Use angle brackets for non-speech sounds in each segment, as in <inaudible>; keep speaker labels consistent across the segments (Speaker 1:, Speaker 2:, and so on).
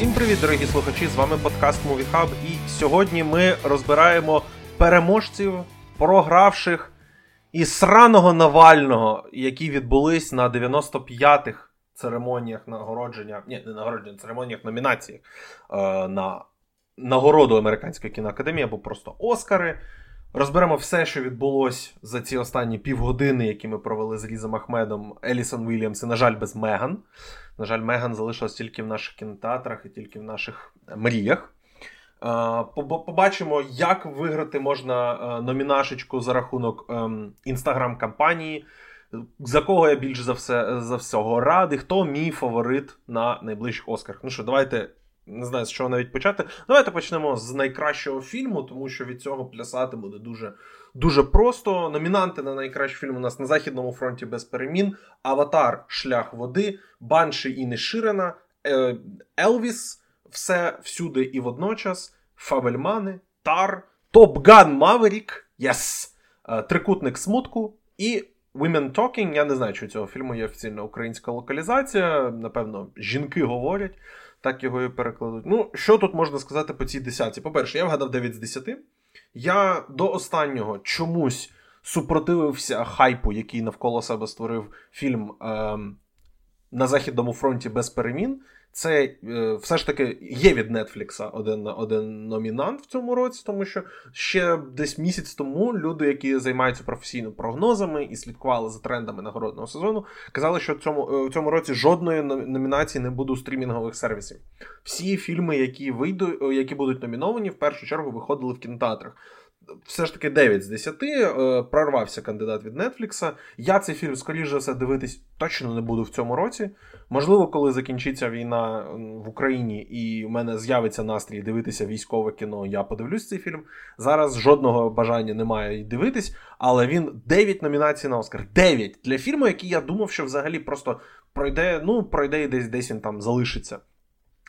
Speaker 1: Всім привіт, дорогі слухачі! З вами подкаст Movie Hub І сьогодні ми розбираємо переможців, програвших і сраного Навального, які відбулись на 95-х церемоніях нагородження, ні, не нагородження, церемоніях номінаціях е, на нагороду Американської кіноакадемії або просто Оскари. Розберемо все, що відбулось за ці останні півгодини, які ми провели з Різом Ахмедом, Елісон Вільямс і, на жаль, без Меган. На жаль, Меган залишилась тільки в наших кінотеатрах і тільки в наших мріях. Е, побачимо, як виграти можна е, номінашечку за рахунок ем, інстаграм-кампанії. За кого я більш за все за всього радий, хто мій фаворит на найближчих Оскарах? Ну що, давайте не знаю, з чого навіть почати. Давайте почнемо з найкращого фільму, тому що від цього плясати буде дуже дуже просто. Номінанти на найкращий фільм у нас на Західному фронті без перемін: Аватар, Шлях води, Банші Інішерина, е, Елвіс, все всюди і водночас, Фабельмани, Тар, Топган Маверік, е, Трикутник смутку і. Women Talking, я не знаю, чи у цього фільму є офіційна українська локалізація. Напевно, жінки говорять, так його і перекладуть. Ну, що тут можна сказати по цій десятці? По-перше, я вгадав 9 з 10. Я до останнього чомусь супротивився хайпу, який навколо себе створив фільм е, на Західному фронті без перемін це е, все ж таки є від Нетфлікса один один номінант в цьому році, тому що ще десь місяць тому люди, які займаються професійно прогнозами і слідкували за трендами нагородного сезону, казали, що в цьому е, в цьому році жодної номінації не буде у стрімінгових сервісів. Всі фільми, які вийдуть, е, які будуть номіновані, в першу чергу виходили в кінотеатрах все ж таки 9 з 10. Е, прорвався кандидат від Нетфлікса. Я цей фільм, скоріш за все, дивитись точно не буду в цьому році. Можливо, коли закінчиться війна в Україні і в мене з'явиться настрій дивитися військове кіно, я подивлюсь цей фільм. Зараз жодного бажання немає дивитись, але він 9 номінацій на Оскар. 9 для фільму, який я думав, що взагалі просто пройде, ну, пройде і десь десь він там залишиться.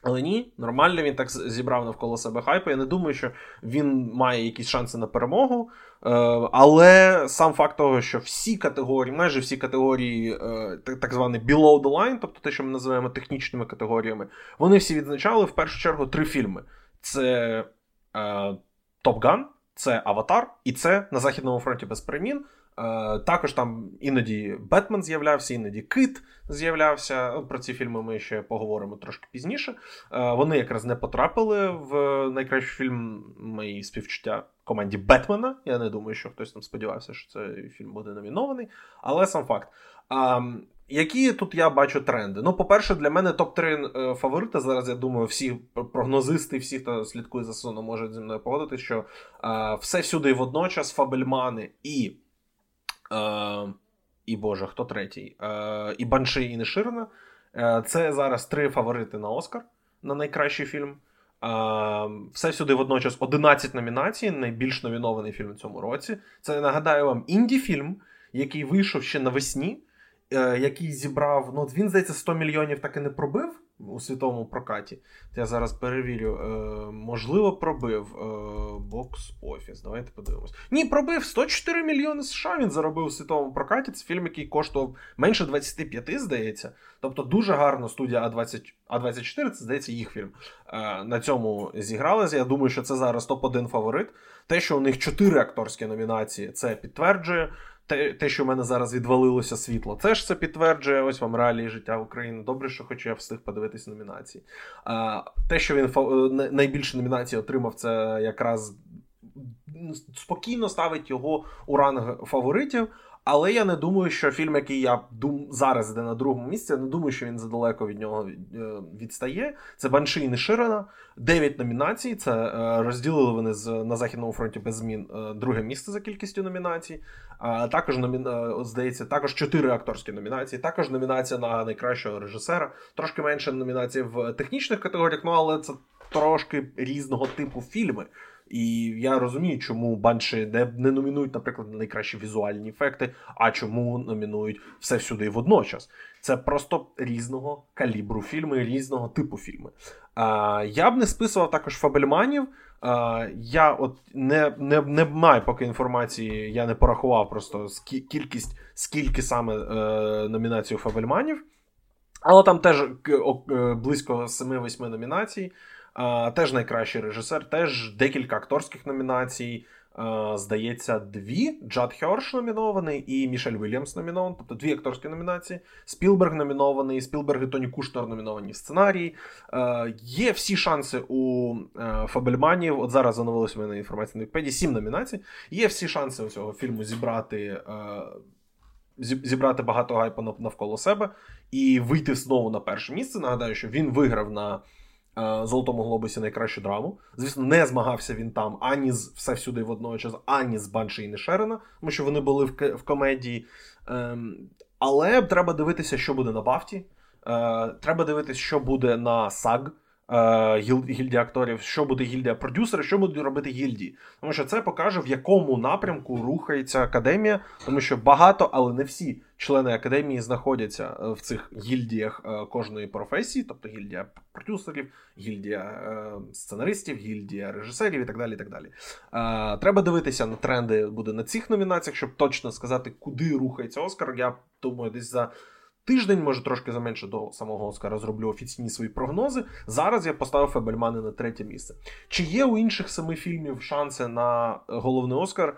Speaker 1: Але ні, нормально він так зібрав навколо себе хайпу. Я не думаю, що він має якісь шанси на перемогу. Е, але сам факт того, що всі категорії, майже всі категорії, е, так звані below the line, тобто те, що ми називаємо технічними категоріями, вони всі відзначали в першу чергу три фільми: це Топ Top Gun, це Аватар, і це на Західному фронті без перемін. Е, також там іноді Бетмен з'являвся, іноді Кит з'являвся. Про ці фільми ми ще поговоримо трошки пізніше. Е, вони якраз не потрапили в найкращий фільм мої співчуття команді Бетмена. Я не думаю, що хтось там сподівався, що цей фільм буде номінований. Але сам факт. Які тут я бачу тренди? Ну, по-перше, для мене топ-3 е, фаворита. Зараз я думаю, всі прогнозисти, всі, хто слідкує за сезоном, можуть зі мною погодити, що все всюди водночас Фабельмани і Е, і Боже, хто третій? Е, І Банши, і Неширина. Е, Це зараз три фаворити на Оскар на найкращий фільм. Е, все сюди водночас 11 номінацій, найбільш номінований фільм у цьому році. Це нагадаю вам інді-фільм, який вийшов ще навесні, е, який зібрав. Ну, він, здається, 100 мільйонів так і не пробив у світовому прокаті. Я зараз перевірю. Е, можливо, пробив бокс офіс. Давайте подивимось. Ні, пробив 104 мільйони США. Він заробив у світовому прокаті. Це фільм, який коштував менше 25, здається. Тобто дуже гарно студія А20, А24, це здається їх фільм. Е, на цьому зігралися. Я думаю, що це зараз топ-1 фаворит. Те, що у них 4 акторські номінації, це підтверджує те, те, що в мене зараз відвалилося світло, це ж це підтверджує ось вам реалії життя України. Добре, що хоч я встиг подивитись номінації. А, Те, що він е, найбільше номінацій отримав, це якраз спокійно ставить його у ранг фаворитів. Але я не думаю, що фільм, який я дум зараз йде на другому місці, я не думаю, що він задалеко від нього е, відстає. Це Банши і Неширина. Дев'ять номінацій. Це е, розділили вони з на Західному фронті без змін е, друге місце за кількістю номінацій. Також номі... здається, також чотири акторські номінації. Також номінація на найкращого режисера. Трошки менше номінацій в технічних категоріях, ну але це трошки різного типу фільми. І я розумію, чому банші не, не номінують, наприклад, на найкращі візуальні ефекти, а чому номінують все всюди водночас. Це просто різного калібру фільми, різного типу фільми. А, Я б не списував також Фабельманів. А, Я от не не, не маю поки інформації, я не порахував просто кількість, скільки саме е, номінацій Фабельманів. Але там теж близько 7-8 номінацій. Теж найкращий режисер, теж декілька акторських номінацій. Здається, дві. Джад Херш номінований і Мішель Вільямс номінований, тобто дві акторські номінації. Спілберг номінований, Спілберг і Тоні Кушнер номіновані в сценарії. Є всі шанси у е, Фабельманів. От зараз зановилася в мене інформація на Вікпедії, сім номінацій. Є всі шанси у цього фільму зібрати. Е, зібрати багато гайпу навколо себе і вийти знову на перше місце. Нагадаю, що він виграв на Золотому глобусі найкращу драму. Звісно, не змагався він там ані з все всюди водночас, ані з Банші і Нешерена, тому що вони були в в комедії. Ем, але треба дивитися, що буде на Бафті. Е, треба дивитися, що буде на САГ. Е, гільдія акторів, що буде гільдія продюсерів, що будуть робити гільдії. Тому що це покаже, в якому напрямку рухається академія, тому що багато, але не всі члени академії знаходяться е, в цих гільдіях е, кожної професії, тобто гільдія продюсерів, гільдія сценаристів, гільдія режисерів і так далі. І так далі. Треба дивитися на тренди буде на цих номінаціях, щоб точно сказати, куди рухається Оскар. Я думаю, десь за тиждень, може трошки заменше до самого Оскара зроблю офіційні свої прогнози. Зараз я поставив Фебельмани на третє місце. Чи є у інших семи фільмів шанси на головний Оскар?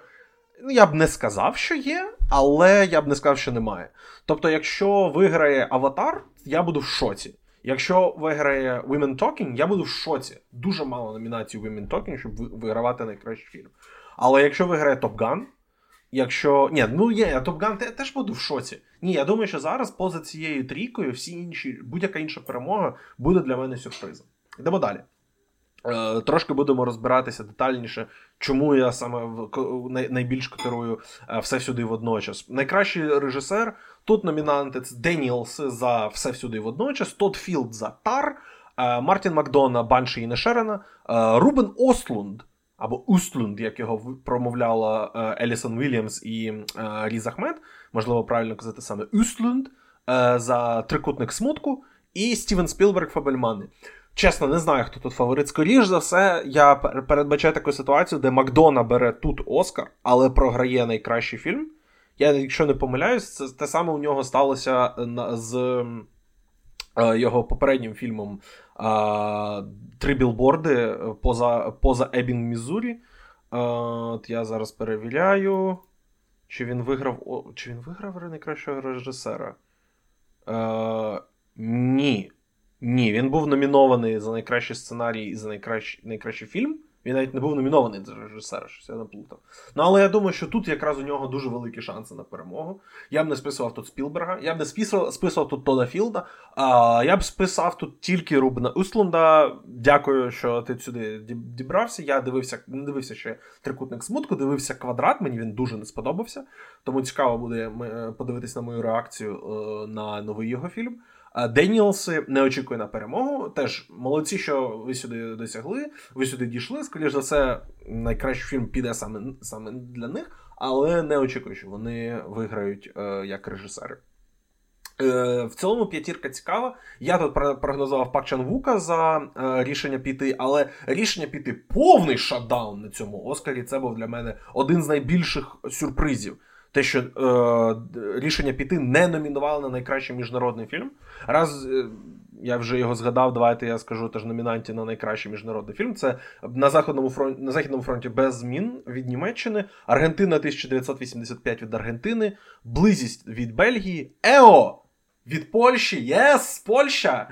Speaker 1: Ну, я б не сказав, що є, але я б не сказав, що немає. Тобто, якщо виграє Аватар, я буду в шоці. Якщо виграє Women Talking, я буду в шоці. Дуже мало номінацій Women Talking, щоб вигравати найкращий фільм. Але якщо виграє Top Gun, Якщо. Ні, ну є, я Топган теж буду в шоці. Ні, я думаю, що зараз поза цією трійкою всі інші, будь-яка інша перемога буде для мене сюрпризом. Йдемо далі. Е, Трошки будемо розбиратися детальніше, чому я саме найбільш котирую е, все всюди водночас. Найкращий режисер тут номінанти це Деніелс за все всюди водночас, Тодд Філд за Тар, е, Мартін Макдона, Банші Інішерина, е, Рубен Остлунд або Устлунд, як його промовляла е, Елісон Вільямс і е, Різ Ахмед, можливо, правильно казати саме Устлунд е, за трикутник смутку, і Стівен Спілберг Фабельмани. Чесно, не знаю, хто тут фаворит. Скоріш за все, я передбачаю таку ситуацію, де Макдона бере тут Оскар, але програє найкращий фільм. Я, якщо не помиляюсь, це те саме у нього сталося з його попереднім фільмом три білборди поза поза Ебінг, Мізурі. От Я зараз перевіряю. Чи він виграв чи він виграв найкращого режисера? Е, Ні. Ні, він був номінований за найкращий сценарій і за найкращий, найкращий фільм. Він навіть не був номінований за режисера, щось я наплутав. Ну, але я думаю, що тут якраз у нього дуже великі шанси на перемогу. Я б не списував тут Спілберга, я б не списував, списував тут Тода Філда, а я б списав тут тільки Рубна Услунда. Дякую, що ти сюди дібрався. Я дивився, не дивився ще трикутник смутку, дивився квадрат, мені він дуже не сподобався. Тому цікаво буде е, подивитись на мою реакцію е, на новий його фільм. Деніелси не очікує на перемогу. Теж молодці, що ви сюди досягли, ви сюди дійшли. Скоріше за все, найкращий фільм піде саме саме для них, але не очікую, що вони виграють е, як режисери. Е, В цілому п'ятірка цікава. Я тут прогнозував Пак Чан Вука за е, рішення піти, але рішення піти повний шатдаун на цьому Оскарі. Це був для мене один з найбільших сюрпризів те, що е, рішення піти не номінували на найкращий міжнародний фільм. Раз е, я вже його згадав, давайте я скажу теж номінанті на найкращий міжнародний фільм. Це на Західному фронті на Західному фронті без змін від Німеччини, Аргентина 1985 від Аргентини, Близість від Бельгії, Ео від Польщі, єс, Польща!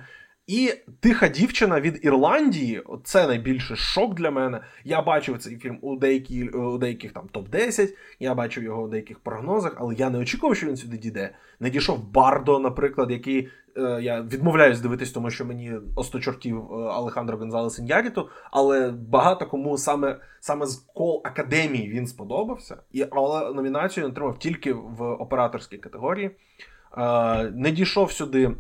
Speaker 1: І тиха дівчина від Ірландії це найбільший шок для мене. Я бачив цей фільм у деякі, у деяких там топ-10, я бачив його у деяких прогнозах, але я не очікував, що він сюди дійде. Не дійшов Бардо, наприклад, який е, я відмовляюсь дивитись, тому що мені осточортів е, Алехандро Гонзалес Ін'яріту, але багато кому саме саме з кол академії він сподобався. І, Але номінацію він отримав тільки в операторській категорії. Е, не дійшов сюди.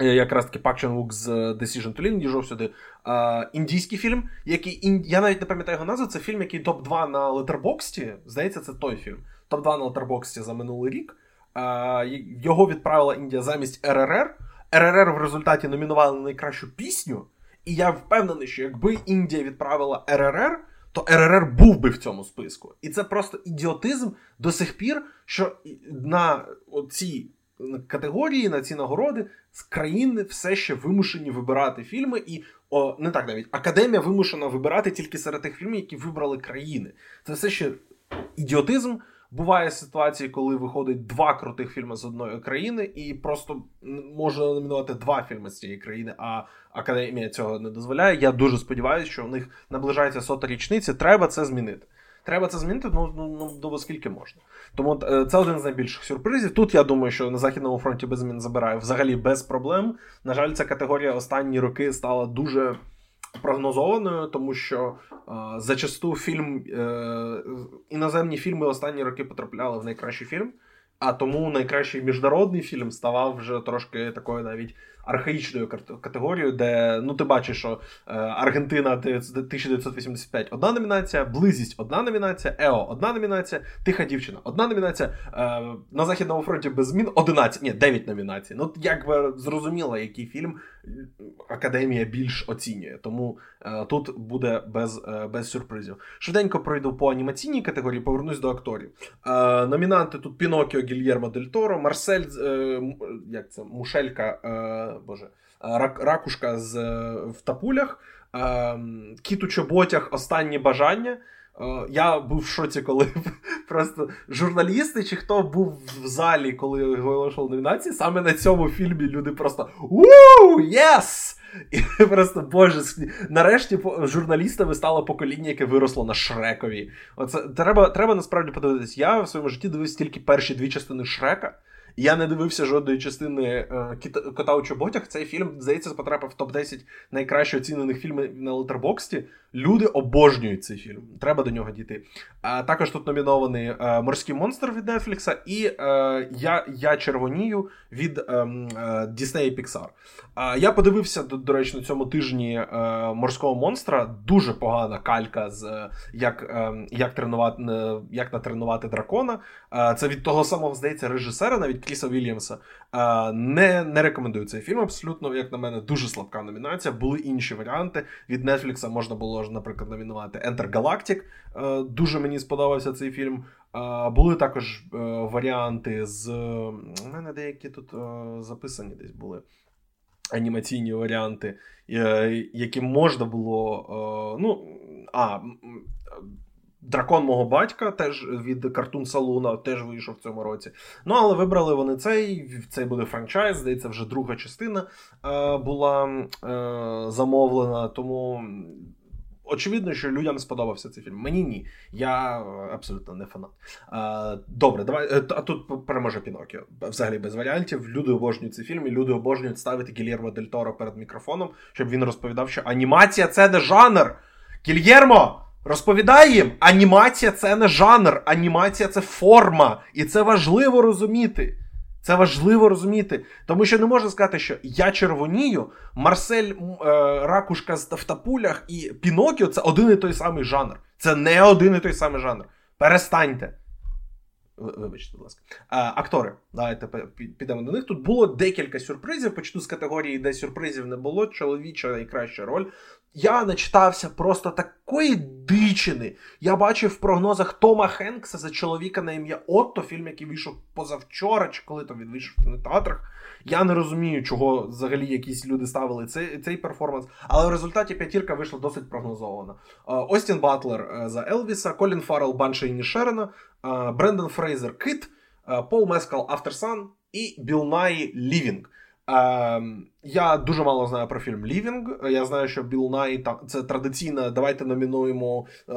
Speaker 1: Е, якраз таки Пак Чан Вук з Decision to Live дійшов сюди а, індійський фільм, який я навіть не пам'ятаю його назву. Це фільм, який топ-2 на Летербоксті. Здається, це той фільм. Топ-2 на Летербоксті за минулий рік. А, Його відправила Індія замість РРР. РРР в результаті номінували на найкращу пісню. І я впевнений, що якби Індія відправила РРР, то РРР був би в цьому списку. І це просто ідіотизм до сих пір, що на цій категорії, на ці нагороди з країни все ще вимушені вибирати фільми, і о, не так навіть академія вимушена вибирати тільки серед тих фільмів, які вибрали країни. Це все ще ідіотизм. Буває ситуації, коли виходить два крутих фільми з одної країни, і просто можна номінувати два фільми з цієї країни, а академія цього не дозволяє. Я дуже сподіваюся, що у них наближається сота річниці. Треба це змінити. Треба це змінити ну, ну, ну до скільки можна. Тому е, це один з найбільших сюрпризів. Тут я думаю, що на західному фронті без змін забирає взагалі без проблем. На жаль, ця категорія останні роки стала дуже прогнозованою, тому що е, зачасту фільм е, іноземні фільми останні роки потрапляли в найкращий фільм. А тому найкращий міжнародний фільм ставав вже трошки такою навіть архаїчною категорією, де ну ти бачиш, що е, Аргентина 1985 одна номінація, Близість одна номінація, Ео одна номінація, Тиха дівчина одна номінація. Е, на Західному фронті без змін 11, ні, 9 номінацій. Ну, якби зрозуміло, який фільм Академія більш оцінює. Тому е, тут буде без е, без сюрпризів. Швиденько пройду по анімаційній категорії, повернусь до акторів. Е, номінанти тут Пінокіо Гільєрмо Дель Торо, Марсель е, як це, Мушелька. Боже, рак, ракушка з в тапулях, кіт у чоботях останні бажання. Я був в шоці, коли <laughs> просто журналісти чи хто був в залі, коли оголошували номінації, саме на цьому фільмі люди просто Уу, єс! І <laughs> просто боже, нарешті журналістами стало покоління, яке виросло на Шрекові. Оце треба треба насправді подивитись. Я в своєму житті дивився тільки перші дві частини Шрека. Я не дивився жодної частини е, кота у чоботях. Цей фільм, здається, потрапив в топ-10 найкраще оцінених фільмів на Летербоксті. Люди обожнюють цей фільм. Треба до нього дійти. А також тут номінований е, Морський монстр від Нетфлікса і е, Я я червонію від Діснея е, і Pixar. Я подивився, до, речі, на цьому тижні е, морського монстра. Дуже погана калька з е, як як, тренувати, як натренувати дракона. Це від того самого, здається, режисера, навіть Кріса Вільямса. Не не рекомендую цей фільм. Абсолютно, як на мене, дуже слабка номінація. Були інші варіанти. Від Netflix можна було наприклад, номінувати Enter Galactic. Е, дуже мені сподобався цей фільм. Е, були також е, варіанти з. У мене деякі тут записані десь були. Анімаційні варіанти, які можна було. ну, а, Дракон мого батька теж від Картун Салуна теж вийшов в цьому році. Ну, але вибрали вони цей. Цей буде франчайз, здається, вже друга частина е, була е, замовлена. Тому очевидно, що людям сподобався цей фільм. Мені ні. Я абсолютно не фанат. А, Добре, давай. Е, а тут переможе Пінокіо. Взагалі без варіантів. Люди обожнюють цей фільм, і люди обожнюють ставити Гільєрмо Дель Торо перед мікрофоном, щоб він розповідав, що анімація це не жанр. Гільєрмо! Розповідай їм, анімація це не жанр, анімація це форма, і це важливо розуміти. Це важливо розуміти, тому що не можна сказати, що я червонію, Марсель е, Ракушка в тапулях і Пінокіо це один і той самий жанр. Це не один і той самий жанр. Перестаньте. Вибачте, будь ласка. А, Актори. Давайте підемо до них. Тут було декілька сюрпризів. Почну з категорії, де сюрпризів не було. Чоловіча найкраща роль. Я начитався просто такої дичини. Я бачив в прогнозах Тома Хенкса за чоловіка на ім'я Отто, фільм, який вийшов позавчора, чи коли то він вийшов в кінотеатрах. Я не розумію, чого взагалі якісь люди ставили цей цей перформанс. Але в результаті п'ятірка вийшла досить прогнозована. Остін Батлер за Елвіса, Колін Фаррелл Банші Інішерина, Брендон Фрейзер Кит, Пол Мескал Aftersun і Біл Най Living. Ем, я дуже мало знаю про фільм Living. Я знаю, що Біл Най це традиційно. Давайте номінуємо е,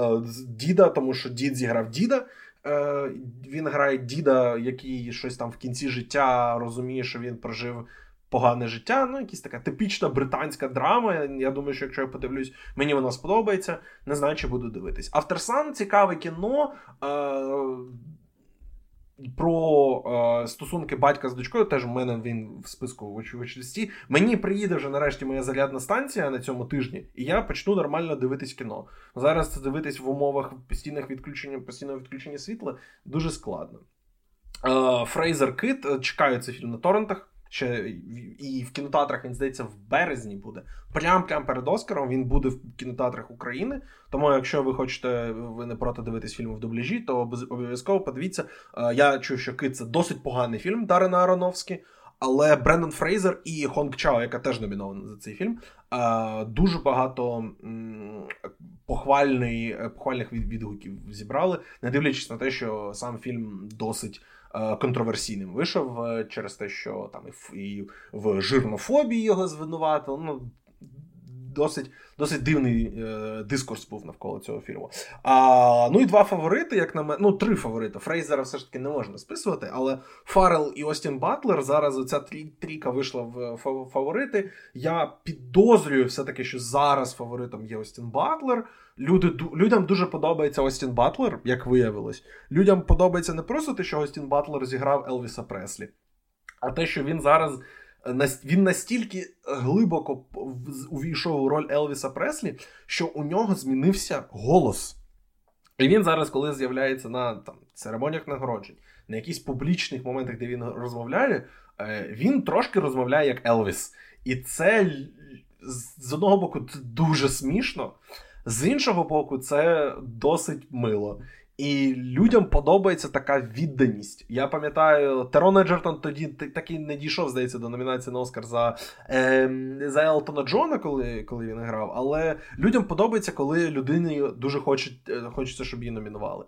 Speaker 1: Діда, тому що Дід зіграв Діда. Е, Він грає Діда, який щось там в кінці життя розуміє, що він прожив погане життя. Ну, якась така типічна британська драма. Я думаю, що якщо я подивлюсь, мені вона сподобається. Не знаю, чи буду дивитись. Авторсан цікаве кіно. Е, про е, стосунки батька з дочкою, теж у мене він в списку в очlisті. Мені приїде вже нарешті моя зарядна станція на цьому тижні, і я почну нормально дивитись кіно. Зараз це дивитись в умовах постійних відключення, постійного відключення світла дуже складно. Е, Фрейзер Кит чекаю цей фільм на торрентах. Ще і в кінотеатрах він здається в березні буде. Прям прям перед Оскаром він буде в кінотеатрах України. Тому, якщо ви хочете, ви не проти дивитись фільм в дубляжі, то обов'язково подивіться. Е, я чув, що Кит це досить поганий фільм Дарена Аронофський. Але Брендон Фрейзер і Хонг Чао, яка теж номінована за цей фільм, е, дуже багато похвальний, похвальних відгуків зібрали, не дивлячись на те, що сам фільм досить Е, контроверсійним вийшов е, через те, що там і в жирнофобії його звинуватили. Ну, Досить досить дивний е, дискурс був навколо цього фільму. А, Ну і два фаворити, як на мене. Ну, три фаворити. Фрейзера все ж таки не можна списувати, але Фаррел і Остін Батлер зараз оця трійка вийшла в фаворити. Я підозрюю все-таки, що зараз фаворитом є Остін Батлер. Люди, Людям дуже подобається Остін Батлер, як виявилось. Людям подобається не просто те, що Остін Батлер зіграв Елвіса Преслі, а те, що він зараз він настільки глибоко увійшов у роль Елвіса Преслі, що у нього змінився голос. І він зараз, коли з'являється на там, церемоніях нагороджень, на якихось публічних моментах, де він розмовляє, е, він трошки розмовляє як Елвіс. І це з одного боку дуже смішно, з іншого боку, це досить мило. І людям подобається така відданість. Я пам'ятаю, Терон Еджертон тоді таки не дійшов, здається, до номінації на Оскар за е, за Елтона Джона, коли коли він грав. Але людям подобається, коли людині дуже хочуть, е, хочеться, щоб її номінували.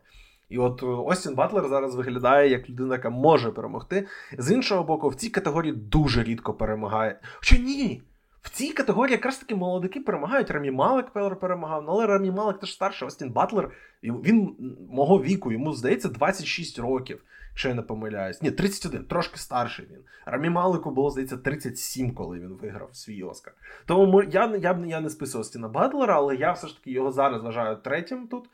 Speaker 1: І от Остін Батлер зараз виглядає як людина, яка може перемогти. З іншого боку, в цій категорії дуже рідко перемагає. Хоча ні. В цій категорії якраз таки молодики перемагають. Рамі Малик перемагав, ну, але Рамі Малик теж старший, Остін Батлер. Він мого віку, йому здається, 26 років, якщо я не помиляюсь. Ні, 31, трошки старший він. Рамі Малику було, здається, 37, коли він виграв свій Оскар. Тому я я, я не списував Остіна Батлера, але я все ж таки його зараз вважаю третім тут.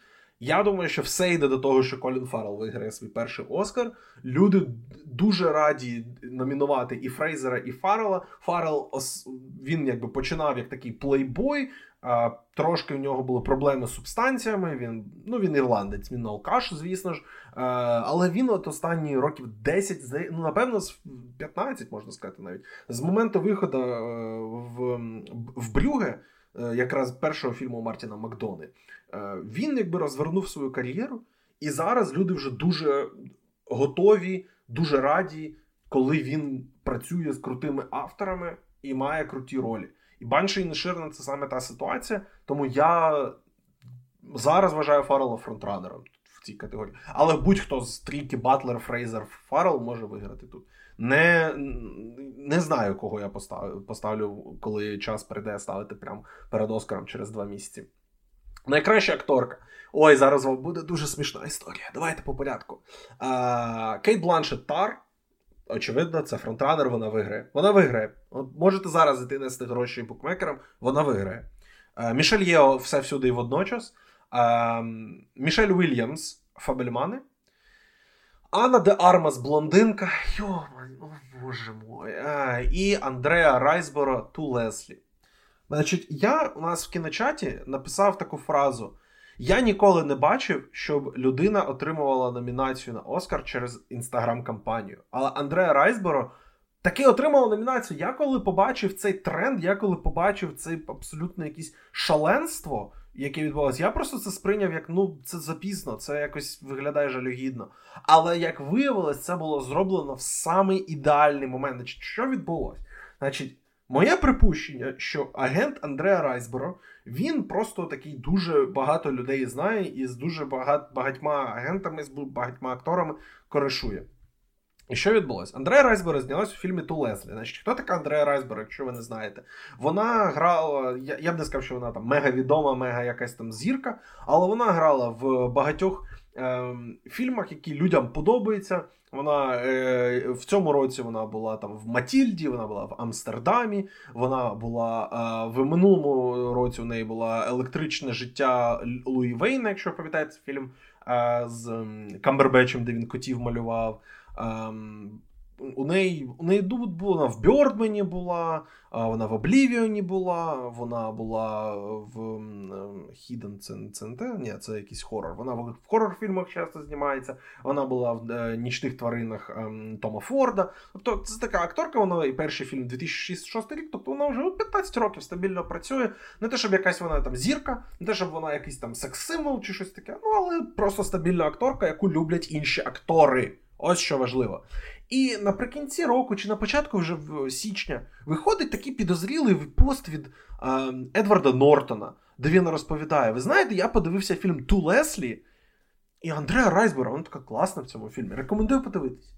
Speaker 1: Я думаю, що все йде до того, що Колін Фаррелл виграє свій перший Оскар. Люди дуже раді номінувати і Фрейзера, і Фаррелла. Фаррелл, він якби починав як такий плейбой. Трошки в нього були проблеми з субстанціями. Він ну він ірландець, він алкаш, звісно ж. Але він от останні років 10, ну напевно, з 15, можна сказати, навіть з моменту виходу е, в в Брюге, е, якраз першого фільму Мартіна Макдони. Е, він якби розвернув свою кар'єру, і зараз люди вже дуже готові, дуже раді, коли він працює з крутими авторами і має круті ролі. І Банші Інішерина це саме та ситуація. Тому я зараз вважаю Фаррелла фронтранером в цій категорії. Але будь-хто з трійки Батлер, Фрейзер, Фаррелл може виграти тут. Не не знаю, кого я поставлю, поставлю, коли час прийде ставити прямо перед Оскаром через два місяці. Найкраща акторка. Ой, зараз вам буде дуже смішна історія. Давайте по порядку. А, Кейт Бланшет Тар. Очевидно, це фронтранер, вона виграє. Вона виграє. Можете зараз іти нести гроші букмекерам, вона виграє. А, Мішель Єо все всюди і водночас. А, Мішель Уільямс Фабельмани. Анна де Армас блондинка. Йо, о боже мой. І Андреа Райсборо Ту Леслі. Значить, я у нас в кіночаті написав таку фразу: я ніколи не бачив, щоб людина отримувала номінацію на Оскар через інстаграм-кампанію. Але Андреа Райсборо таки отримала номінацію. Я коли побачив цей тренд, я коли побачив це абсолютно якесь шаленство, яке відбувалося, я просто це сприйняв як ну це запізно, це якось виглядає жалюгідно. Але як виявилось, це було зроблено в самий ідеальний момент. Значить, Що відбулося? Значить. Моє припущення, що агент Андреа Райсборо, він просто такий дуже багато людей знає і з дуже багат, багатьма агентами, з багатьма акторами коришує. І що відбулося? Андрея Райсборо знялась у фільмі Ту Леслі. Значить, хто така Андрея Райсборо, якщо ви не знаєте? Вона грала, я, я б не сказав, що вона там мега відома, мега якась там зірка, але вона грала в багатьох е, фільмах, які людям подобаються. Вона е, в цьому році вона була там в Матільді, вона була в Амстердамі. Вона була е, в минулому році. У неї була електричне життя Луї Вейна, якщо пам'ятаєте фільм е, з Камбербечем, де він котів малював. У неї у неї була вона в Бьордмені була, вона в Облівіоні була, вона була в Hidden CNT, ні, це якийсь хорор. Вона в хорор-фільмах часто знімається, вона була в е, нічних тваринах ем, Тома Форда. Тобто це така акторка, вона і перший фільм 2006 рік, тобто вона вже 15 років стабільно працює. Не те, щоб якась вона там зірка, не те, щоб вона якийсь там секс-символ чи щось таке, ну але просто стабільна акторка, яку люблять інші актори. Ось що важливо. І наприкінці року, чи на початку вже в січня, виходить такий підозрілий пост від е, Едварда Нортона, де він розповідає: Ви знаєте, я подивився фільм To Leslie, і Андреа Райзборо, вона така класна в цьому фільмі. Рекомендую подивитись.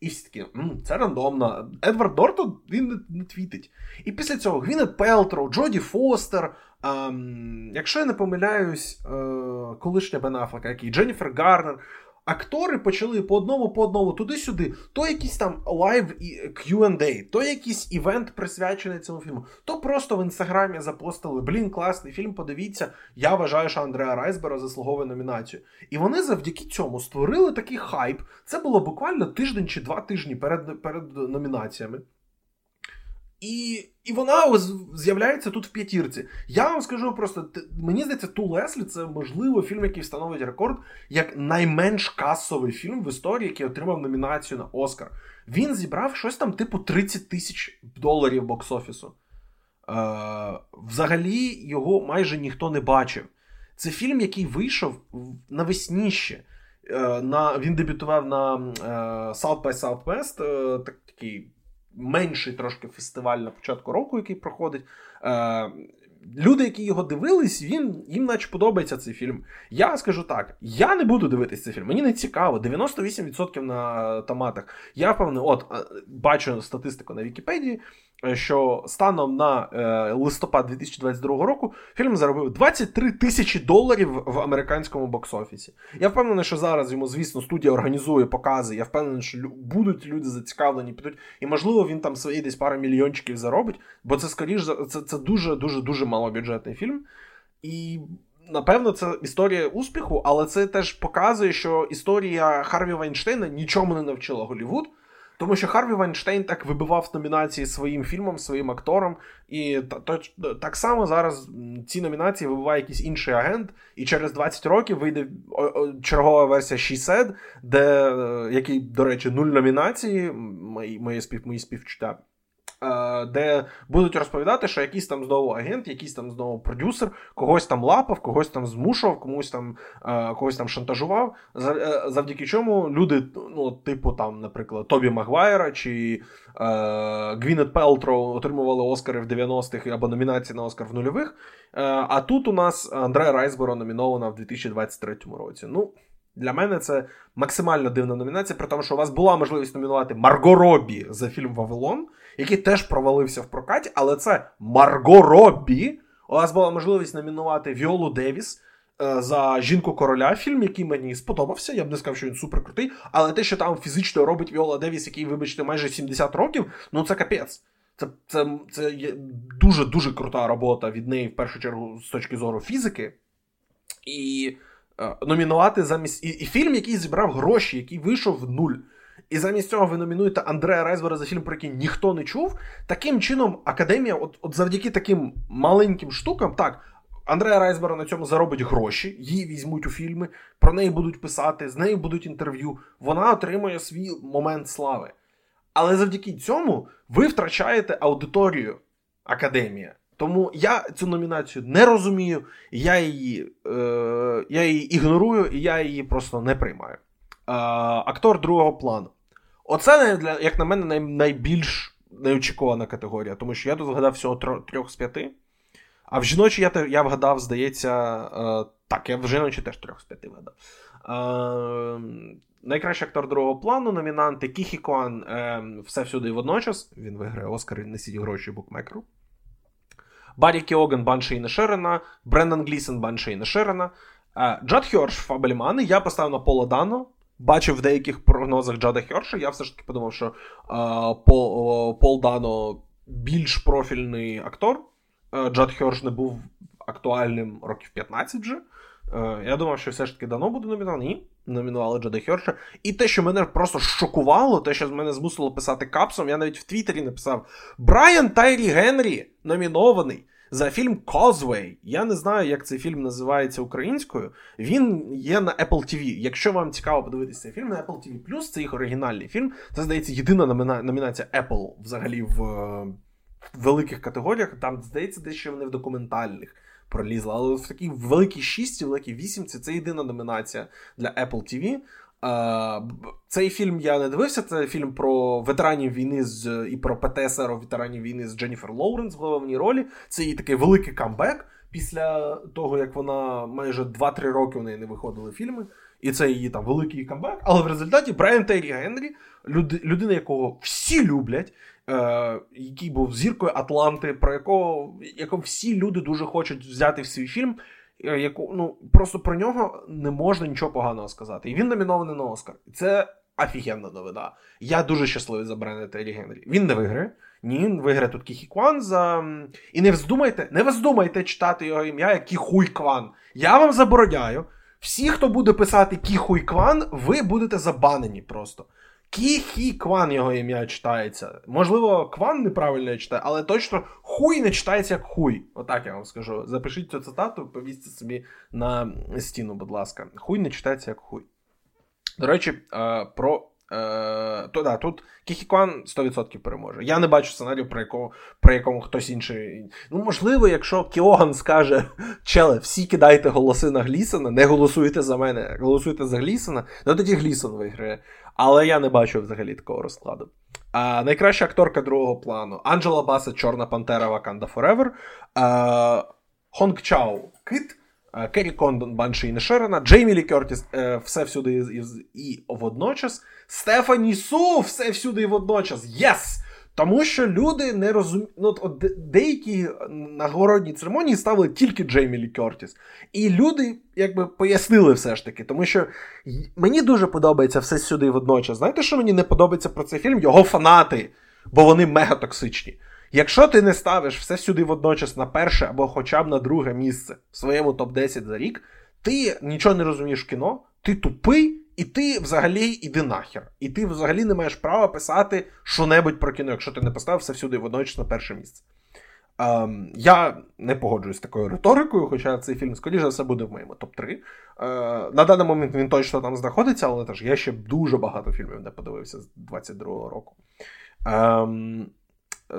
Speaker 1: І всі такі, це рандомно. Едвард Нортон він не, не твітить. І після цього Гвінет Пелтроу, Джоді Фостер, ем, якщо я не помиляюсь, е, колишня Бен Афлека, який Дженніфер Гарнер актори почали по одному, по одному, туди-сюди, то якийсь там лайв Q&A, то якийсь івент присвячений цьому фільму, то просто в інстаграмі запостили блін, класний фільм. Подивіться, я вважаю, що Андреа Райсбера заслуговує номінацію. І вони завдяки цьому створили такий хайп. Це було буквально тиждень чи два тижні перед, перед номінаціями. І і вона з'являється тут в п'ятірці. Я вам скажу просто: мені здається, Ту Леслі це можливо фільм, який встановить рекорд як найменш касовий фільм в історії, який отримав номінацію на Оскар. Він зібрав щось там, типу, 30 тисяч доларів бокс-офісу. Е, Взагалі його майже ніхто не бачив. Це фільм, який вийшов навесні ще. Е, на, Він дебютував на е, South by Southwest, е, так, такий менший трошки фестиваль на початку року, який проходить. Е, Люди, які його дивились, він, їм наче подобається цей фільм. Я скажу так: я не буду дивитися цей фільм. Мені не цікаво. 98% на томатах. Я впевнений, от бачу статистику на Вікіпедії. Що станом на е, листопад 2022 року фільм заробив 23 тисячі доларів в американському бокс-офісі. Я впевнений, що зараз йому, звісно, студія організує покази. Я впевнений, що будуть люди зацікавлені, підуть, і можливо він там свої десь пару мільйончиків заробить, бо це скоріш це, це дуже дуже дуже малобюджетний фільм. І. Напевно, це історія успіху, але це теж показує, що історія Харві Вайнштейна нічому не навчила Голівуд. Тому що Харві Вайнштейн так вибивав номінації своїм фільмом, своїм актором. І так само зараз ці номінації вибиває якийсь інший агент, і через 20 років вийде чергова версія She Said, де е, який, до речі, нуль номінації, мої, мої, спів, мої співчуття. Е, де будуть розповідати, що якийсь там знову агент, якийсь там знову продюсер, когось там лапав, когось там змушував, комусь там е, когось там шантажував. Е, завдяки чому люди, ну, типу, там, наприклад, Тобі Магуайра чи е, Гвінет Пелтро отримували Оскари в 90-х або номінації на Оскар в нульових. А тут у нас Андрея Райсборо номінована в 2023 році. Ну. Для мене це максимально дивна номінація, при тому, що у вас була можливість номінувати Марго Робі за фільм Вавилон, який теж провалився в прокаті, але це Марго Робі. У вас була можливість номінувати Віолу Девіс е, за жінку короля, фільм, який мені сподобався. Я б не сказав, що він суперкрутий, але те, що там фізично робить Віола Девіс, який, вибачте, майже 70 років, ну це капець. Це це, це дуже дуже крута робота від неї, в першу чергу, з точки зору фізики. І номінувати замість і, і фільм, який зібрав гроші, який вийшов в нуль. І замість цього ви номінуєте Андрея Райзвера за фільм, про який ніхто не чув. Таким чином, академія, от от завдяки таким маленьким штукам, так. Андрея Райсбера на цьому заробить гроші, її візьмуть у фільми, про неї будуть писати, з нею будуть інтерв'ю. Вона отримує свій момент слави. Але завдяки цьому ви втрачаєте аудиторію Академія. Тому я цю номінацію не розумію, я її е, я її ігнорую і я її просто не приймаю. Е, актор другого плану. Оце, як на мене, найбільш неочікувана категорія, тому що я тут згадав всього трьох з п'яти. А в жіночі я я вгадав, здається, е, так, я в жіночі теж трьох з п'яти вгадав. Е, найкращий актор другого плану, номінанти Кіхі Коан е, все всюди і водночас. Він виграє Оскар і несіть гроші букмекеру. Баррі Кіоган Банши і Нешерена, Брендан Глісон Банши і Нешерена. Е, Джад Хьорш Фабельмани. Я поставив на Пола Дано бачив в деяких прогнозах Джада Херша. Я все ж таки подумав, що а, Пол, Пол Дано більш профільний актор. Джад Херш не був актуальним років 15 вже. Я думав, що все ж таки Дано буде номінований. Номінували Джода Херша. І те, що мене просто шокувало, те, що мене змусило писати капсом, я навіть в Твіттері написав: Брайан Тайрі Генрі номінований за фільм Causeway. Я не знаю, як цей фільм називається українською. Він є на Apple TV. Якщо вам цікаво подивитися цей фільм на Apple TV+, це їх оригінальний фільм. Це здається єдина номіна... номінація Apple взагалі в... в великих категоріях. Там здається, дещо вони в документальних. Пролізла, але в такій великій шісті, великій вісімці це єдина номінація для Apple TV. Цей фільм я не дивився. Це фільм про ветеранів війни з і про ПТСР ветеранів війни з Дженніфер Лоуренс в головній ролі. Це її такий великий камбек після того, як вона майже 2-3 роки у неї не виходили фільми. І це її там великий камбек. Але в результаті Брайан Террі Генрі, люд, людина, якого всі люблять, е, який був зіркою Атланти, про якого якого всі люди дуже хочуть взяти в свій фільм. Е, яку ну просто про нього не можна нічого поганого сказати. І він номінований на Оскар. Це офігенна новина. Я дуже щасливий за Бренда Террі Генрі. Він не виграє. Ні, він виграє тут Кі Хі Кван за. І не вздумайте, не вздумайте читати його ім'я як Кіхуй Кван. Я вам забороняю. Всі, хто буде писати Кіхуй Кван, ви будете забанені просто. Кі-хі Кван його ім'я читається. Можливо, Кван неправильно читає, але точно хуй не читається як хуй. Отак я вам скажу. Запишіть цю цитату, повісьте собі на стіну, будь ласка. Хуй не читається як хуй. До речі, е, про Е, то да, тут Кі Хі Кван 100% переможе. Я не бачу сценарію, про якому про якому хтось інший. Ну, можливо, якщо Кіоган скаже, челе, всі кидайте голоси на Глісона, не голосуйте за мене, голосуйте за Глісона, ну тоді Глісон виграє. Але я не бачу взагалі такого розкладу. А, Найкраща акторка другого плану: Анджела Басет, Чорна Пантера, Ваканда Forever, Хонг Чау, Кит. Керрі Кондон, Банші Інішерина, Джеймі Лі Кертіс е, все всюди і, і, водночас. Стефані Су все всюди і водночас. Yes! Тому що люди не розуміють. Ну, от деякі нагородні церемонії ставили тільки Джеймі Лі Кертіс. І люди якби пояснили все ж таки. Тому що мені дуже подобається все сюди і водночас. Знаєте, що мені не подобається про цей фільм? Його фанати, бо вони мега токсичні. Якщо ти не ставиш все сюди водночас на перше або хоча б на друге місце в своєму топ-10 за рік, ти нічого не розумієш в кіно, ти тупий, і ти взагалі іди нахер. І ти взагалі не маєш права писати що-небудь про кіно, якщо ти не поставив все всюди водночас на перше місце. Ем, Я не погоджуюсь з такою риторикою, хоча цей фільм, скоріше за все, буде в моєму топ-3. Е, На даний момент він точно там знаходиться, але теж я ще дуже багато фільмів не подивився з 22-го року. Ем,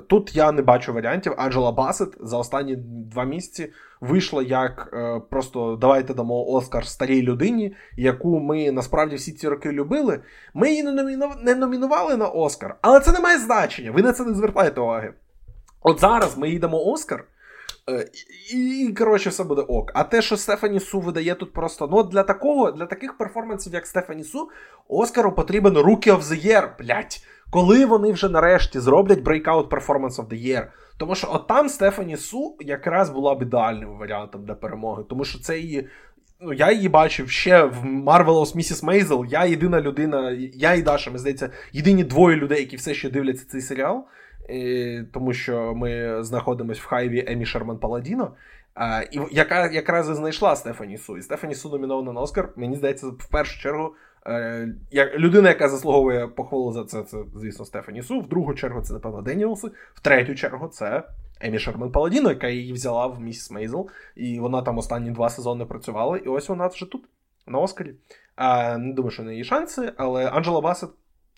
Speaker 1: Тут я не бачу варіантів. Анджела Басет за останні два місяці вийшла як е, просто давайте дамо Оскар старій людині, яку ми насправді всі ці роки любили. Ми її не, номіну... не номінували на Оскар, але це не має значення. Ви на це не звертаєте уваги. От зараз ми їй дамо Оскар. Е, і, і, коротше, все буде ок. А те, що Стефані Су видає тут просто. Ну, для такого, для таких перформансів, як Стефані Су, Оскару потрібен Rookie of the Year, блять. Коли вони вже нарешті зроблять Breakout Performance of the Year. Тому що от там Стефані Су якраз була б ідеальним варіантом для перемоги. Тому що це її. Ну, я її бачив ще в Marvelous Mrs. Maisel. Я єдина людина, я і Даша, мені здається, єдині двоє людей, які все ще дивляться цей серіал. І, Тому що ми знаходимося в хайві Емі Шерман Паладіно. І яка якраз і знайшла Стефані Су. І Стефані Су номінована на Оскар. Мені здається, в першу чергу людина, яка заслуговує похвалу за це, це, звісно, Стефані Су. В другу чергу це, напевно, Деніелси. В третю чергу це Емі Шерман Паладіно, яка її взяла в місіс Мейзел. І вона там останні два сезони працювала. І ось вона вже тут, на Оскарі. А, Не думаю, що в неї шанси, але Анджела Басет.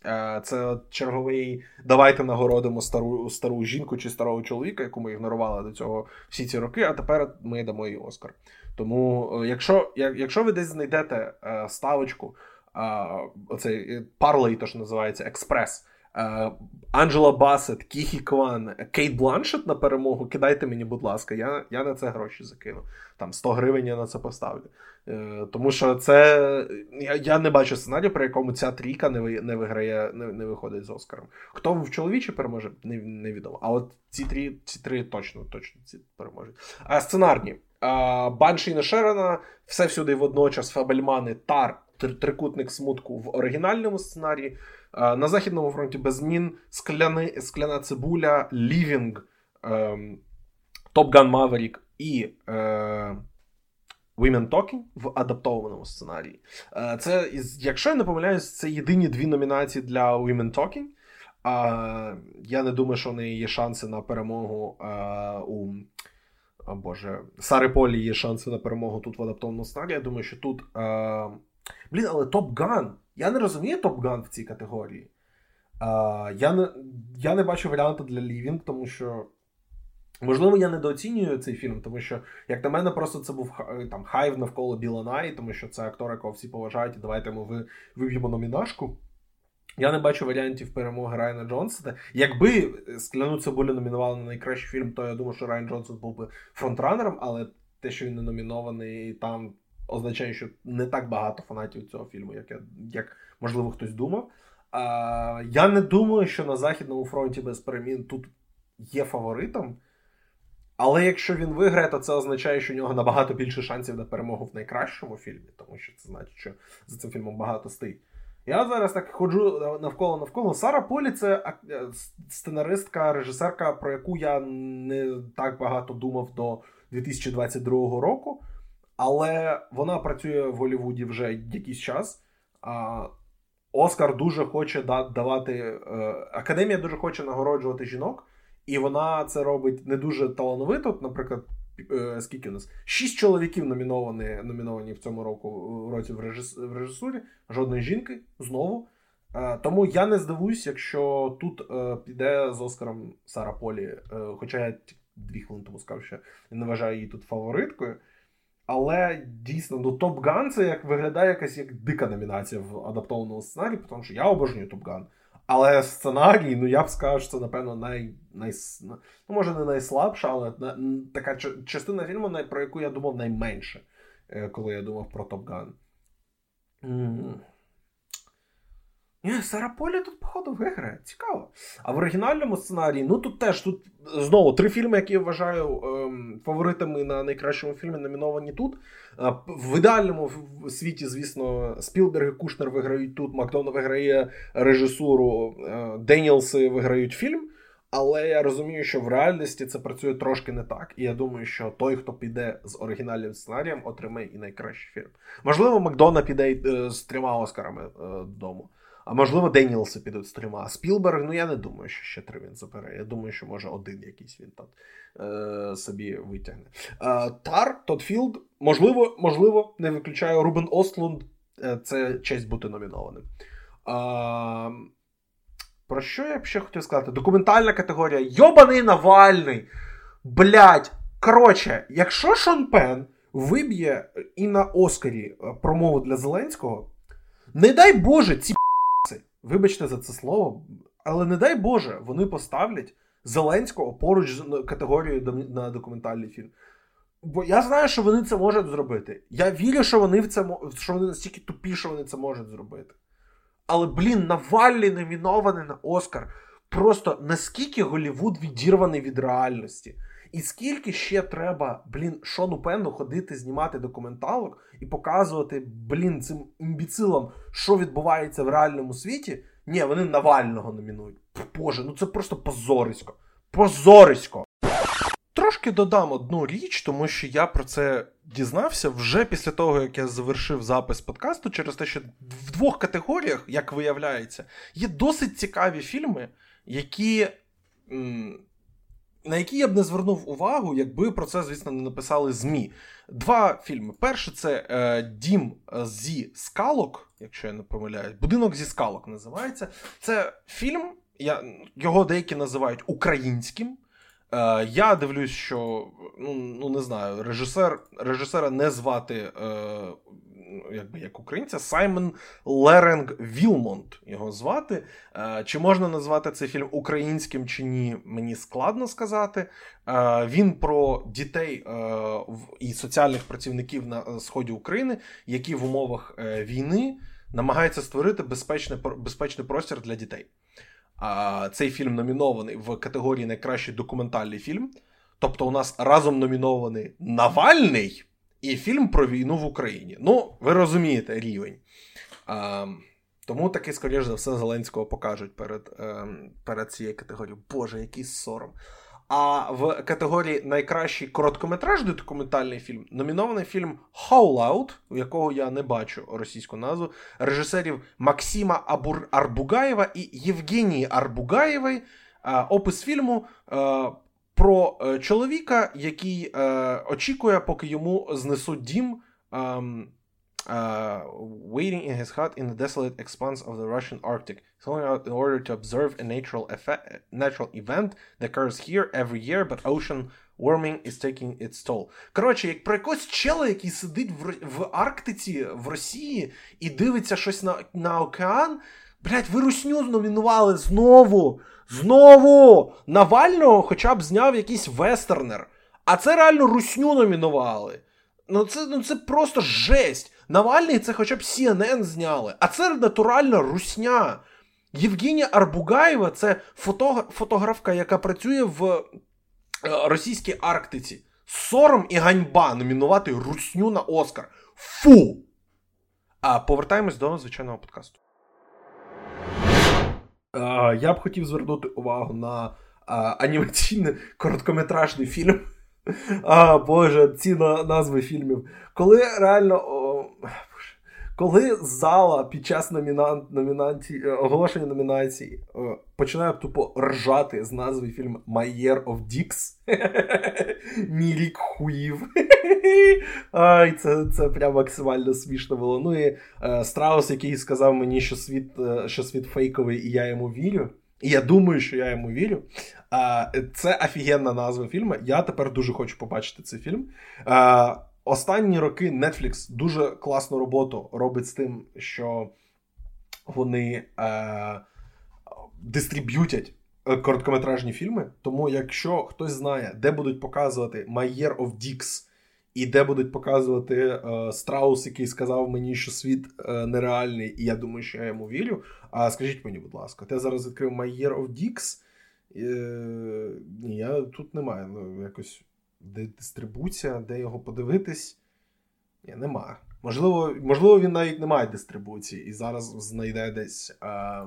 Speaker 1: Е, це черговий давайте нагородимо стару стару жінку чи старого чоловіка, яку ми ігнорували до цього всі ці роки, а тепер ми дамо їй Оскар. Тому, е, якщо якщо ви десь знайдете ставочку оцей parlay, то що називається експрес. Анджела Басет, Кі Х'ю Кван, Кейт Бланшет на перемогу. Кидайте мені, будь ласка, я я на це гроші закину. Там 100 гривень я на це поставлю. Е, Тому що це. Я я не бачу сценарію, при якому ця трійка не ви, не виграє, не не виходить з Оскаром. Хто в чоловічі переможе, не, невідомо. А от ці три ці три точно точно ці переможуть. А сценарні. Банші Шерена, все всюди водночас, Фабельмани, Тар трикутник смутку в оригінальному сценарії. На Західному фронті без змін скляни, скляна цибуля, Лівінг, Top Gun Maverick і е, Women Talking в адаптованому сценарії. Е, це, якщо я не помиляюсь, це єдині дві номінації для Women Talking. Я не думаю, що в неї є шанси на перемогу а, у. О Боже, Сари Полі є шанси на перемогу тут в адаптованому сценарії. Я думаю, що тут. Блін, але Top Gun. Я не розумію Top Gun в цій категорії. А, Я не я не бачу варіанту для Living, тому що. Можливо, я недооцінюю цей фільм, тому що, як на мене, просто це був там хайв навколо Білла Наї, тому що це актор, якого всі поважають, і давайте ми виб'ємо номінашку. Я не бачу варіантів перемоги Райана Джонсона. Якби скляну цибулю номінували на найкращий фільм, то я думаю, що Райан Джонсон був би frontrunner 'ом, але те, що він не номінований, там означає, що не так багато фанатів цього фільму, як, я, як можливо, хтось думав. А, Я не думаю, що на Західному фронті без перемін тут є фаворитом. Але якщо він виграє, то це означає, що у нього набагато більше шансів на перемогу в найкращому фільмі, тому що це значить, що за цим фільмом багато стоїть. Я зараз так ходжу навколо навколо. Сара Полі це е, сценаристка, режисерка, про яку я не так багато думав до 2022 року. Але вона працює в Голлівуді вже якийсь час. А Оскар дуже хоче давати. Е, Академія дуже хоче нагороджувати жінок, і вона це робить не дуже талановито. Наприклад, Е, скільки у нас? Шість чоловіків номіновані номіновані в цьому року році в режисурі, жодної жінки знову. Е, тому я не здивуюсь, якщо тут е, піде з Оскаром Сара Полі. Хоча я дві хвилини тому сказав, що не вважаю її тут фавориткою. Але дійсно, ну Top Gun це як виглядає якась як дика номінація в адаптованому сценарії, тому що я обожнюю Top Gun. Але сценарій, ну я б сказав, що це, напевно, най, най, ну, може не найслабша, але на, така частина фільму, про яку я думав найменше, е, коли я думав про Top Gun. Ні, Сара Полі тут, походу, виграє. Цікаво. А в оригінальному сценарії, ну тут теж тут знову три фільми, які я вважаю ем, фаворитами на найкращому фільмі, номіновані тут. Е, в ідеальному світі, звісно, Спілберг і Кушнер виграють тут, Макдон виграє режисуру, е, Деніелси виграють фільм. Але я розумію, що в реальності це працює трошки не так. І я думаю, що той, хто піде з оригінальним сценарієм, отримає і найкращий фільм. Можливо, Макдона піде е, з трьома Оскарами додому. А можливо, Деніелси підуть з трьома. А Спілберг, ну я не думаю, що ще три він забере. Я думаю, що може один якийсь він там е, собі витягне. Е, Тар, Тодд Філд, можливо, можливо, не виключаю. Рубен Остлунд. Е, це честь бути номінованим. Е, про що я б ще хотів сказати? Документальна категорія. Йобаний Навальний. Блять. Коротше, якщо Шон Пен виб'є і на Оскарі е, промову для Зеленського, не дай Боже, ці Вибачте за це слово, але не дай Боже, вони поставлять Зеленського поруч з категорією на документальний фільм. Бо я знаю, що вони це можуть зробити. Я вірю, що вони в це що вони настільки тупі, що вони це можуть зробити. Але, блін, Навальний номінований на Оскар. Просто наскільки Голівуд відірваний від реальності. І скільки ще треба, блін, Шону Пенну ходити, знімати документалок і показувати, блін, цим імбіцилам, що відбувається в реальному світі. Ні, вони Навального номінують. Боже, ну це просто позорисько. Позорисько. Трошки додам одну річ, тому що я про це дізнався вже після того, як я завершив запис подкасту, через те, що в двох категоріях, як виявляється, є досить цікаві фільми, які. На які я б не звернув увагу, якби про це, звісно, не написали ЗМІ. Два фільми. Перший це е, Дім зі скалок, якщо я не помиляюсь, будинок зі скалок називається. Це фільм, я, його деякі називають українським. Е, Я дивлюсь, що ну ну не знаю, режисер, режисера не звати е, якби як українця, Саймон Леренг Вілмонт його звати. Е, чи можна назвати цей фільм українським чи ні, мені складно сказати. Е, він про дітей е, і соціальних працівників на сході України, які в умовах війни намагаються створити безпечний, безпечний простір для дітей. Цей фільм номінований в категорії найкращий документальний фільм. Тобто, у нас разом номінований Навальний і фільм про війну в Україні. Ну, ви розумієте рівень. А, Тому таки, скоріш за все, Зеленського покажуть перед, е, перед цією категорією. Боже, який сором. А в категорії найкращий короткометражний документальний фільм номінований фільм Howl у якого я не бачу російську назву, режисерів Максима Абур Арбугаєва і Євгенії Арбугаєвої. Опис фільму про е, чоловіка, який е, очікує, поки йому знесуть дім. Ем, uh, waiting in his hut in the desolate expanse of the Russian Arctic, going out in order to observe a natural effect, natural event that occurs here every year, but ocean warming is taking its toll. Коротше, як про якогось чела, який сидить в, в Арктиці в Росії і дивиться щось на, на океан. Блять, ви русню номінували знову. Знову! Навального хоча б зняв якийсь вестернер. А це реально русню номінували. Ну це ну це просто жесть. Навальний це хоча б CNN зняли. А це натуральна русня. Євгенія Арбугаєва це фото, фотографка, яка працює в е, російській Арктиці. Сором і ганьба номінувати русню на Оскар. Фу! А повертаємось до звичайного подкасту. Я б хотів звернути увагу на анімаційний короткометражний фільм. <laughs> А, Боже, ці назви фільмів. Коли реально. О, коли зала під час номіна... номінації, е, оголошення номінації е, починає тупо ржати з назви My Year of Dicks, <laughs> Мій рік хуїв. <laughs> Ай, це це прям максимально смішно було. Ну і е, Страус, який сказав мені, що світ що світ фейковий, і я йому вірю. І я думаю, що я йому вірю. А, Це офігенна назва фільму. Я тепер дуже хочу побачити цей фільм. Останні роки Netflix дуже класну роботу робить з тим, що вони е, дистриб'ютять короткометражні фільми. Тому, якщо хтось знає, де будуть показувати My Year of Dicks і де будуть показувати е, Страус, який сказав мені, що світ е, нереальний, і я думаю, що я йому вірю. А скажіть мені, будь ласка, я зараз відкрив My Year of Dicks. Е, ні, я тут немає. Ну, якось де дистрибуція, де його подивитись. Ні, немає. Можливо, можливо, він навіть не має дистрибуції і зараз знайде десь а,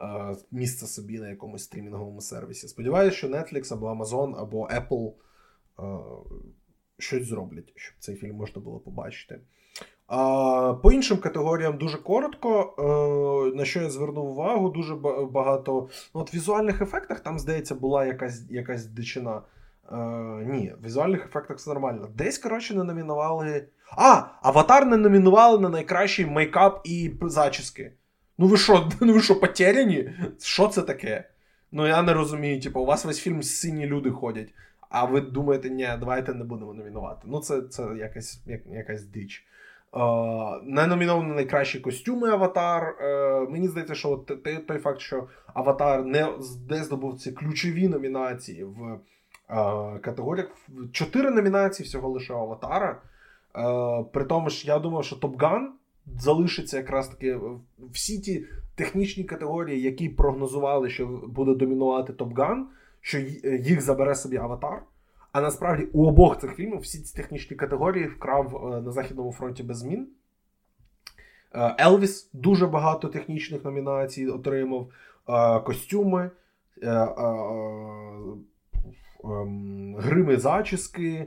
Speaker 1: а, місце собі на якомусь стрімінговому сервісі. Сподіваюся, що Netflix або Amazon, або Apple а, щось зроблять, щоб цей фільм можна було побачити. А, По іншим категоріям дуже коротко. На що я звернув увагу, дуже багато. Ну, от В візуальних ефектах там, здається, була якась якась дичина. А, ні, в візуальних ефектах все нормально. Десь, коротше, не номінували. А, аватар не номінували на найкращий мейкап і зачіски. Ну ви що, <laughs> ну ви що, потеряні? Що це таке? Ну я не розумію. Типу, у вас весь фільм сині люди ходять. А ви думаєте, ні, давайте не будемо номінувати. Ну, це це якась як, якась дич. Uh, не номіновані найкращі костюми Аватар. Uh, мені здається, що той, той факт, що Аватар не, не здобув ці ключові номінації в категоріях. Чотири номінації всього лише Аватара. При тому ж я думав, що Топган залишиться якраз таки всі ті технічні категорії, які прогнозували, що буде домінувати Топган що їх забере собі аватар. А насправді у обох цих фільмів всі ці технічні категорії вкрав е, на Західному фронті без змін. Е, Елвіс дуже багато технічних номінацій отримав. Е, костюми, грими зачіски,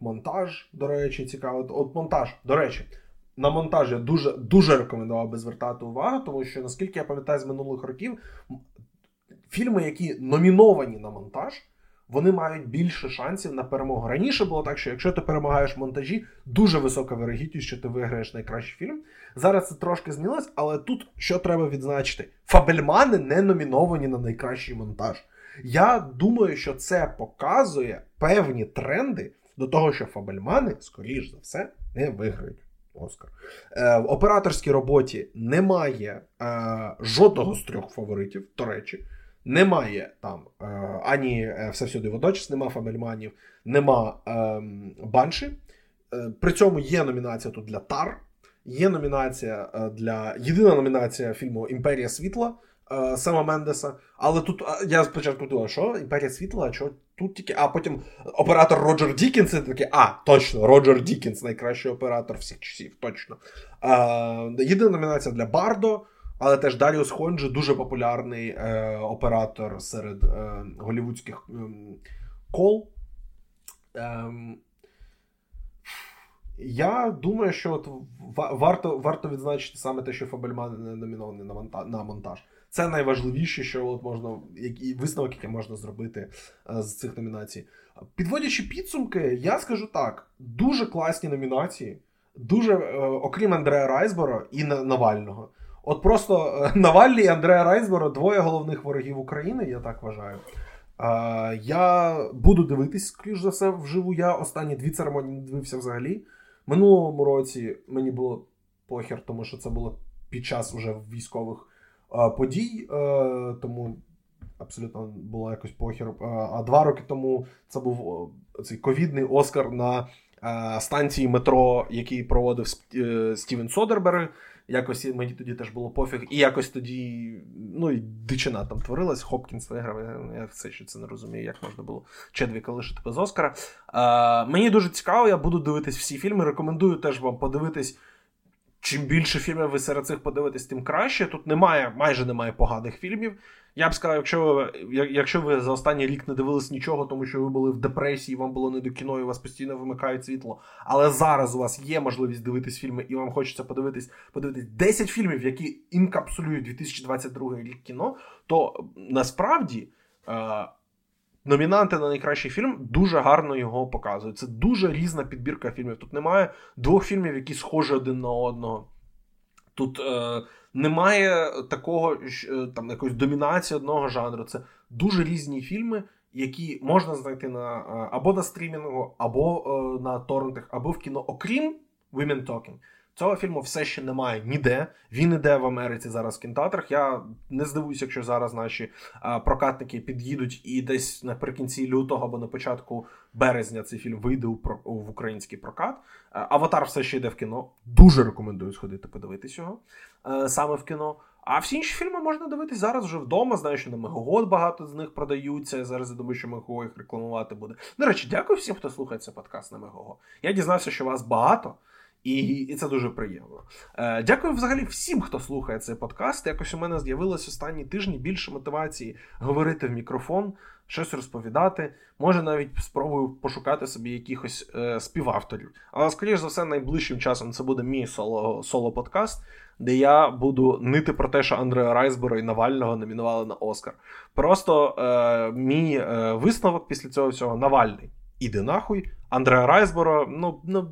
Speaker 1: монтаж, до речі, цікаво. От монтаж, до речі, на монтаж я дуже дуже рекомендував би звертати увагу, тому що, наскільки я пам'ятаю з минулих років, фільми, які номіновані на монтаж, вони мають більше шансів на перемогу. Раніше було так, що якщо ти перемагаєш в монтажі, дуже висока вирогідність, що ти виграєш найкращий фільм. Зараз це трошки змінилось, але тут що треба відзначити: Фабельмани не номіновані на найкращий монтаж. Я думаю, що це показує певні тренди до того, що Фабельмани, скоріш за все, не виграють. Оскар. Е, В операторській роботі немає е, жодного з трьох фаворитів, до речі. Немає там е, ані все всюди водночас, нема Фабельманів, нема е, Банші. Е, при цьому є номінація тут для Тар, є номінація е, для єдина номінація фільму Імперія світла Сема Мендеса. Але тут я спочатку думав, що Імперія світла, а що тут тільки. А потім оператор Роджер Дікінс, це такий, а, точно, Роджер Дікінс, найкращий оператор всіх часів, точно. Єдина номінація для Бардо. Але теж Даріус Хонджі дуже популярний е, оператор серед е, голівудських е, кол. Ем, я думаю, що от варто варто відзначити саме те, що Фабельман номінований на монтаж, на монтаж. Це найважливіше, що от можна, який висновок, який можна зробити е, з цих номінацій. Підводячи підсумки, я скажу так: дуже класні номінації, дуже, е, окрім Андрея Райсбора і Навального. От просто е, Навальний і Андрея Райсбора двоє головних ворогів України, я так вважаю. Я буду дивитись, скоріш за все, вживу. Я останні дві церемонії не дивився взагалі. Минулому році мені було похер, тому що це було під час уже військових подій, тому абсолютно було якось похер. А два роки тому це був цей ковідний Оскар на станції метро, який проводив е, Стівен Содерберг. Якось мені тоді теж було пофіг, і якось тоді, ну і дичина там творилась, Хопкінс виграв. Я все ще це не розумію, як можна було Чедвіка лишити без Оскара. Е, Мені дуже цікаво, я буду дивитись всі фільми. Рекомендую теж вам подивитись. Чим більше фільмів ви серед цих подивитесь, тим краще. Тут немає, майже немає поганих фільмів. Я б сказав, якщо ви якщо ви за останній рік не дивились нічого, тому що ви були в депресії, вам було не до кіно, і у вас постійно вимикають світло. Але зараз у вас є можливість дивитись фільми, і вам хочеться подивитись подивитись 10 фільмів, які інкапсулюють 2022 рік кіно, то насправді. Е- Номінанти на найкращий фільм дуже гарно його показують. Це дуже різна підбірка фільмів. Тут немає двох фільмів, які схожі один на одного. Тут е, немає такого е, там якоїсь домінації одного жанру. Це дуже різні фільми, які можна знайти на е, або на стрімінгу, або е, на торрентах, або в кіно, окрім Women Talking. Цього фільму все ще немає ніде. Він іде в Америці зараз в кінотеатрах. Я не здивуюся, якщо зараз наші а, прокатники під'їдуть і десь наприкінці лютого або на початку березня цей фільм вийде у, в український прокат. Аватар все ще йде в кіно. Дуже рекомендую сходити подивитись його а, саме в кіно. А всі інші фільми можна дивитись зараз вже вдома. Знаю, що на Мегагод багато з них продаються. Я Зараз я думаю, що Мегого їх рекламувати буде. До речі, дякую всім, хто слухає цей подкаст на Мегого. Я дізнався, що вас багато. І це дуже приємно. Е, Дякую взагалі всім, хто слухає цей подкаст. Якось у мене з'явилось останні тижні більше мотивації говорити в мікрофон, щось розповідати. Може, навіть спробую пошукати собі якихось е, співавторів. Але, скоріш за все, найближчим часом це буде мій соло, соло-подкаст, де я буду нити про те, що Андрея Райсбора і Навального номінували на Оскар. Просто е, мій е, висновок після цього всього Навальний. Іди нахуй. Андреа Райсборо, ну, ну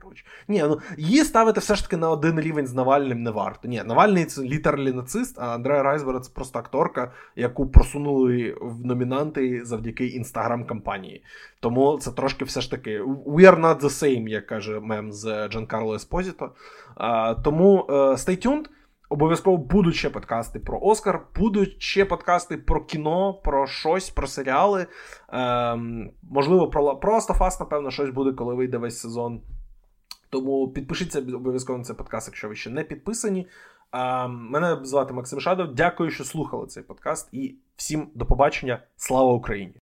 Speaker 1: коротше. Ні, ну її ставити все ж таки на один рівень з Навальним не варто. Ні, Навальний це літерлі нацист, а Андреа Райсбера це просто акторка, яку просунули в номінанти завдяки інстаграм-кампанії. Тому це трошки все ж таки we are not the same, як каже мем з Джанкарло Еспозіто. Тому uh, stay tuned. Обов'язково будуть ще подкасти про Оскар, будуть ще подкасти про кіно, про щось, про серіали. Ем, Можливо, про Last of напевно, щось буде, коли вийде весь сезон. Тому підпишіться обов'язково на цей подкаст, якщо ви ще не підписані. А, Мене звати Максим Шадов. Дякую, що слухали цей подкаст, і всім до побачення. Слава Україні!